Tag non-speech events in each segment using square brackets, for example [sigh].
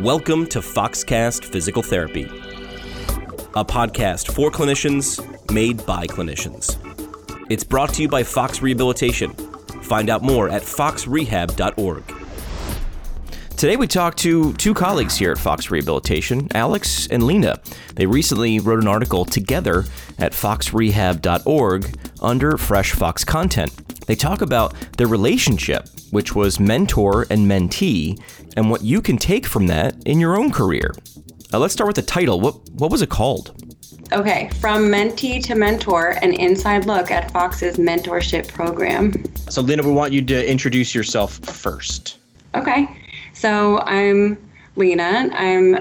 Welcome to Foxcast Physical Therapy, a podcast for clinicians made by clinicians. It's brought to you by Fox Rehabilitation. Find out more at foxrehab.org. Today we talked to two colleagues here at Fox Rehabilitation, Alex and Lena. They recently wrote an article together at foxrehab.org under Fresh Fox Content. They talk about their relationship, which was mentor and mentee, and what you can take from that in your own career. Uh, let's start with the title. What what was it called? Okay, from mentee to mentor, an inside look at Fox's mentorship program. So, Lena, we want you to introduce yourself first. Okay. So I'm Lena. I'm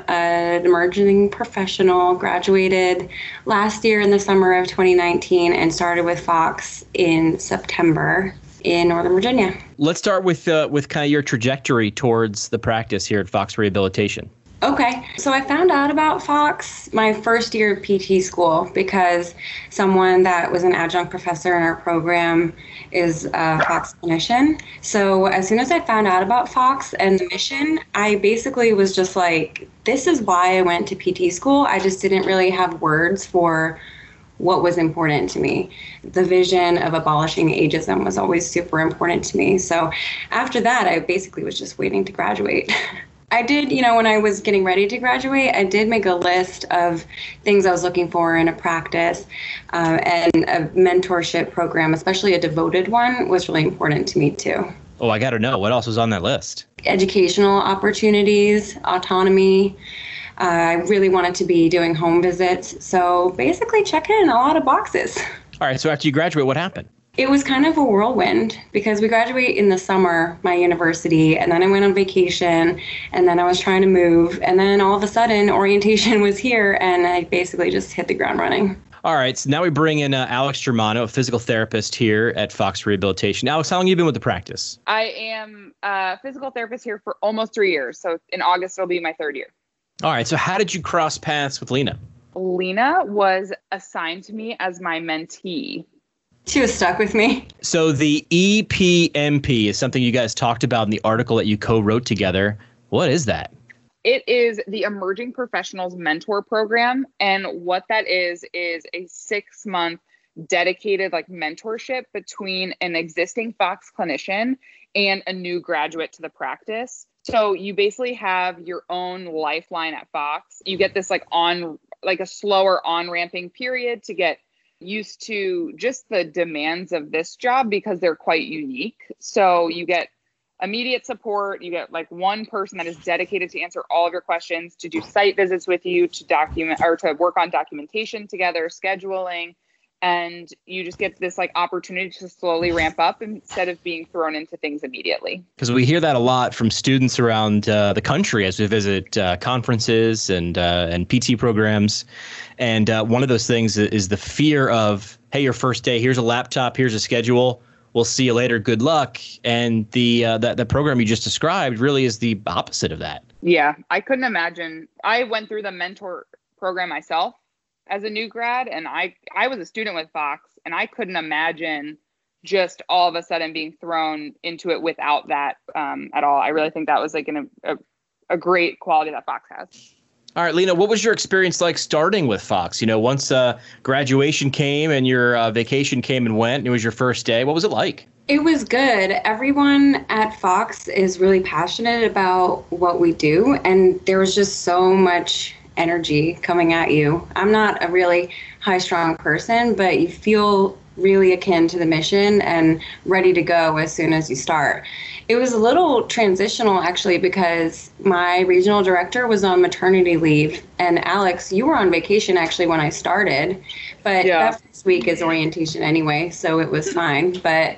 an emerging professional, graduated last year in the summer of 2019 and started with Fox in September in Northern Virginia. Let's start with uh, with kind of your trajectory towards the practice here at Fox Rehabilitation. Okay, so I found out about Fox my first year of PT school because someone that was an adjunct professor in our program is a Fox clinician. So as soon as I found out about Fox and the mission, I basically was just like, this is why I went to PT school. I just didn't really have words for what was important to me. The vision of abolishing ageism was always super important to me. So after that, I basically was just waiting to graduate. [laughs] I did, you know, when I was getting ready to graduate, I did make a list of things I was looking for in a practice, uh, and a mentorship program, especially a devoted one, was really important to me too. Oh, I got to know what else was on that list. Educational opportunities, autonomy. Uh, I really wanted to be doing home visits, so basically checking a lot of boxes. All right. So after you graduate, what happened? It was kind of a whirlwind because we graduate in the summer, my university, and then I went on vacation, and then I was trying to move, and then all of a sudden [laughs] orientation was here, and I basically just hit the ground running. All right, so now we bring in uh, Alex Germano, a physical therapist here at Fox Rehabilitation. Alex, how long have you been with the practice? I am a physical therapist here for almost three years. So in August, it'll be my third year. All right, so how did you cross paths with Lena? Lena was assigned to me as my mentee she was stuck with me. So the EPMP is something you guys talked about in the article that you co-wrote together. What is that? It is the Emerging Professionals Mentor Program, and what that is is a six-month dedicated like mentorship between an existing Fox clinician and a new graduate to the practice. So you basically have your own lifeline at Fox. You get this like on like a slower on ramping period to get used to just the demands of this job because they're quite unique. So you get immediate support, you get like one person that is dedicated to answer all of your questions, to do site visits with you, to document or to work on documentation together, scheduling, and you just get this like opportunity to slowly ramp up instead of being thrown into things immediately. Because we hear that a lot from students around uh, the country as we visit uh, conferences and uh, and pt programs. And uh, one of those things is the fear of hey your first day here's a laptop here's a schedule we'll see you later good luck. And the uh, the, the program you just described really is the opposite of that. Yeah i couldn't imagine. I went through the mentor program myself as a new grad and I I was a student with Fox and I couldn't imagine just all of a sudden being thrown into it without that um, at all. I really think that was like an, a, a great quality that Fox has. All right, Lena, what was your experience like starting with Fox? You know, once uh, graduation came and your uh, vacation came and went, and it was your first day. What was it like? It was good. Everyone at Fox is really passionate about what we do, and there was just so much energy coming at you. I'm not a really high strung person, but you feel really akin to the mission and ready to go as soon as you start. It was a little transitional actually because my regional director was on maternity leave and Alex, you were on vacation actually when I started, but yeah. that first week is orientation anyway, so it was fine. But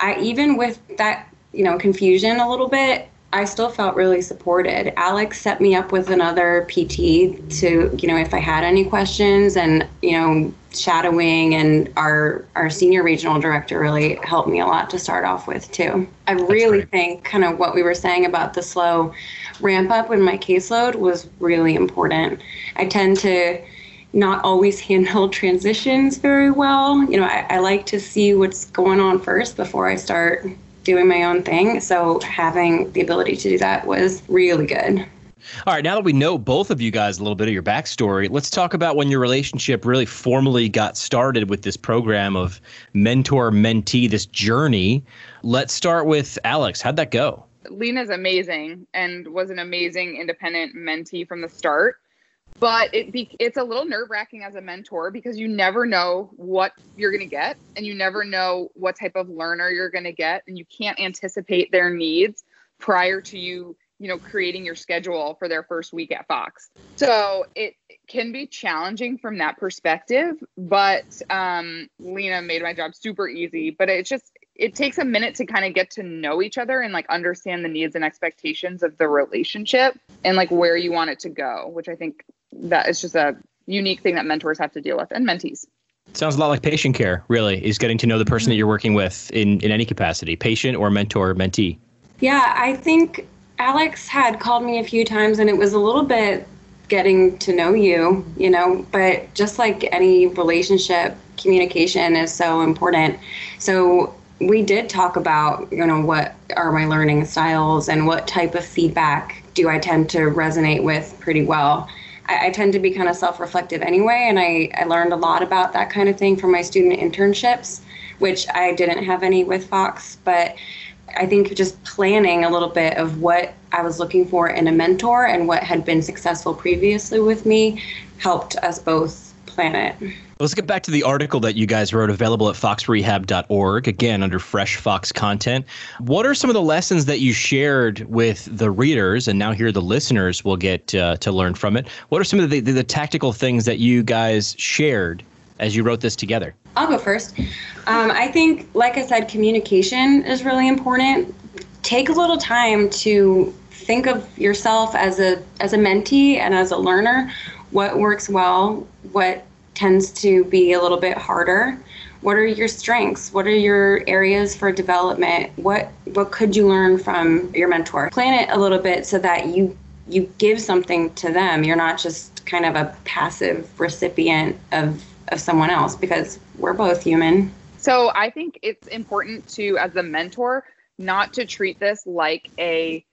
I even with that, you know, confusion a little bit, I still felt really supported. Alex set me up with another PT to, you know, if I had any questions and, you know, shadowing and our our senior regional director really helped me a lot to start off with too. I really think kind of what we were saying about the slow ramp up in my caseload was really important. I tend to not always [laughs] handle transitions very well. You know, I, I like to see what's going on first before I start doing my own thing. So having the ability to do that was really good. All right, now that we know both of you guys a little bit of your backstory, let's talk about when your relationship really formally got started with this program of mentor mentee, this journey. Let's start with Alex. How'd that go? Lena's amazing and was an amazing independent mentee from the start. But it be, it's a little nerve wracking as a mentor because you never know what you're going to get and you never know what type of learner you're going to get and you can't anticipate their needs prior to you you know creating your schedule for their first week at fox. So it can be challenging from that perspective but um, lena made my job super easy but it's just it takes a minute to kind of get to know each other and like understand the needs and expectations of the relationship and like where you want it to go which i think that is just a unique thing that mentors have to deal with and mentees Sounds a lot like patient care, really, is getting to know the person that you're working with in, in any capacity, patient or mentor, mentee. Yeah, I think Alex had called me a few times and it was a little bit getting to know you, you know, but just like any relationship, communication is so important. So we did talk about, you know, what are my learning styles and what type of feedback do I tend to resonate with pretty well. I, I tend to be kind of self reflective anyway, and I, I learned a lot about that kind of thing from my student internships, which I didn't have any with Fox, but I think just planning a little bit of what I was looking for in a mentor and what had been successful previously with me helped us both plan it. Let's get back to the article that you guys wrote available at foxrehab.org, again, under Fresh Fox content. What are some of the lessons that you shared with the readers, and now here the listeners will get uh, to learn from it? What are some of the, the, the tactical things that you guys shared as you wrote this together? I'll go first. Um, I think, like I said, communication is really important. Take a little time to think of yourself as a as a mentee and as a learner. What works well? What tends to be a little bit harder? What are your strengths? What are your areas for development? What what could you learn from your mentor? Plan it a little bit so that you you give something to them. You're not just kind of a passive recipient of of someone else because we're both human. So I think it's important to, as a mentor, not to treat this like a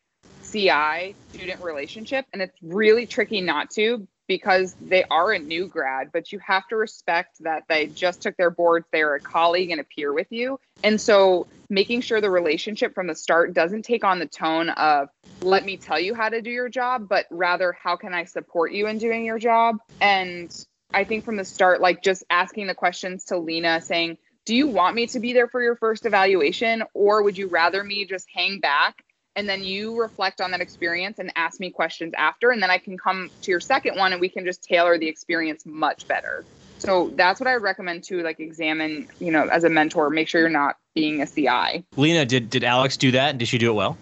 CI student relationship. And it's really tricky not to because they are a new grad, but you have to respect that they just took their boards, they're a colleague and a peer with you. And so making sure the relationship from the start doesn't take on the tone of, let me tell you how to do your job, but rather, how can I support you in doing your job? And I think from the start, like just asking the questions to Lena saying, do you want me to be there for your first evaluation or would you rather me just hang back and then you reflect on that experience and ask me questions after and then I can come to your second one and we can just tailor the experience much better. So that's what I recommend to like examine, you know, as a mentor, make sure you're not being a CI. Lena, did did Alex do that? Did she do it well?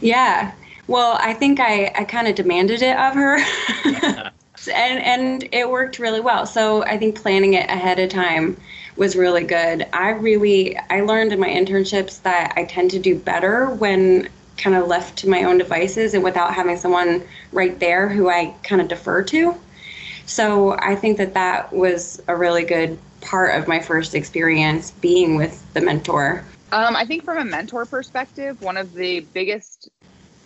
Yeah. Well, I think I, I kind of demanded it of her. [laughs] and and it worked really well. So I think planning it ahead of time was really good. I really I learned in my internships that I tend to do better when kind of left to my own devices and without having someone right there who I kind of defer to. So I think that that was a really good part of my first experience being with the mentor. Um, I think from a mentor perspective, one of the biggest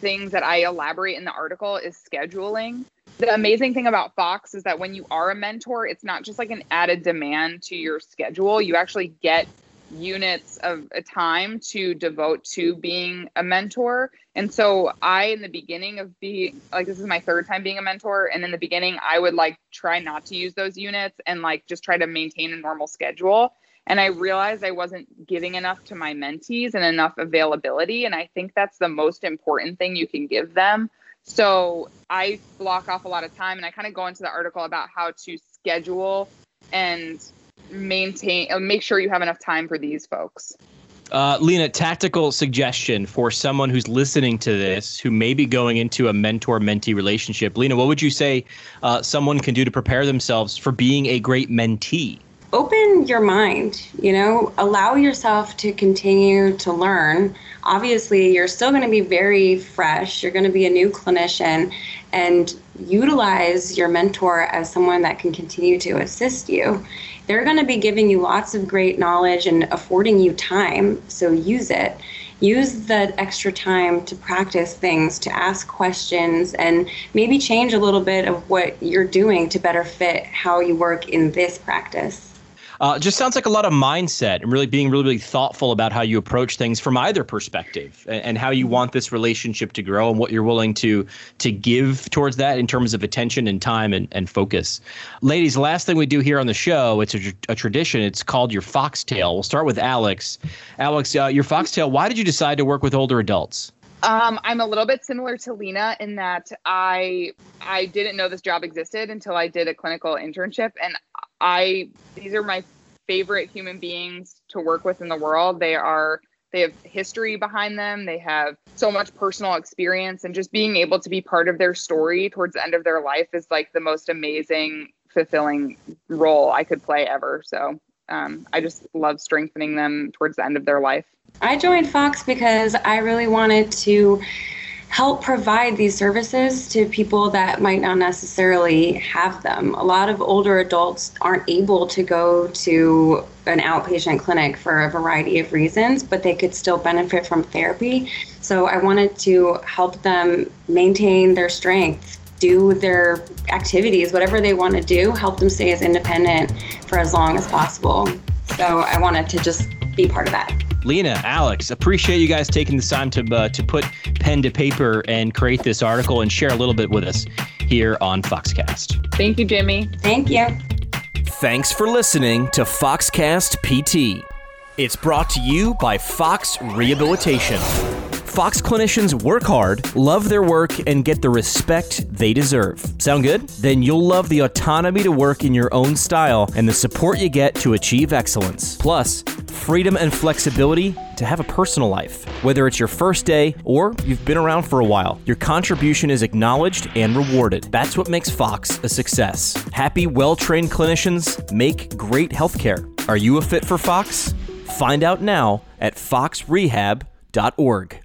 things that I elaborate in the article is scheduling the amazing thing about Fox is that when you are a mentor, it's not just like an added demand to your schedule. You actually get units of a time to devote to being a mentor. And so I in the beginning of being like this is my third time being a mentor and in the beginning I would like try not to use those units and like just try to maintain a normal schedule. And I realized I wasn't giving enough to my mentees and enough availability and I think that's the most important thing you can give them so I block off a lot of time and I kind of go into the article about how to schedule and maintain, uh, make sure you have enough time for these folks. Uh, Lena, tactical suggestion for someone who's listening to this who may be going into a mentor mentee relationship. Lena, what would you say uh, someone can do to prepare themselves for being a great mentee? open your mind, you know, allow yourself to continue to learn. Obviously, you're still going to be very fresh, you're going to be a new clinician, and utilize your mentor as someone that can continue to assist you. They're going to be giving you lots of great knowledge and affording you time, so use it. use the extra time to practice things, to ask questions, and maybe change a little bit of what you're doing to better fit how you work in this practice. Uh, just sounds like a lot of mindset and really being really, really thoughtful about how you approach things from either perspective and, and, how you want this relationship to grow and what you're willing to to give towards that in terms of attention and time and, and focus. Ladies, last thing we do here on the show, it's a, a tradition. It's called your foxtail. We'll start with Alex. Alex, uh, your foxtail. Why did you decide to work with older adults? Um, I'm a little bit similar to Lena in that I I didn't know this job existed until I did a clinical internship, and I these are my favorite human beings to work with in the world. They are they have history behind them. They have so much personal experience, and just being able to be part of their story towards the end of their life is like the most amazing, fulfilling role I could play ever. So um, I just love strengthening them towards the end of their life. I joined Fox because I really wanted to help provide these services to people that might not necessarily have them. A lot of older adults aren't able to go to an outpatient clinic for a variety of reasons, but they could still benefit from therapy. So I wanted to help them maintain their strength, do their activities, whatever they want to do, help them stay as independent for as long as possible. So I wanted to just be part of that. Lena, Alex, appreciate you guys taking the time to uh, to put pen to paper and create this article and share a little bit with us here on Foxcast. Thank you, Jimmy. Thank you. Thanks for listening to Foxcast PT. It's brought to you by Fox Rehabilitation. Fox clinicians work hard, love their work, and get the respect they deserve. Sound good? Then you'll love the autonomy to work in your own style and the support you get to achieve excellence. Plus, freedom and flexibility to have a personal life. Whether it's your first day or you've been around for a while, your contribution is acknowledged and rewarded. That's what makes Fox a success. Happy, well trained clinicians make great healthcare. Are you a fit for Fox? Find out now at foxrehab.org.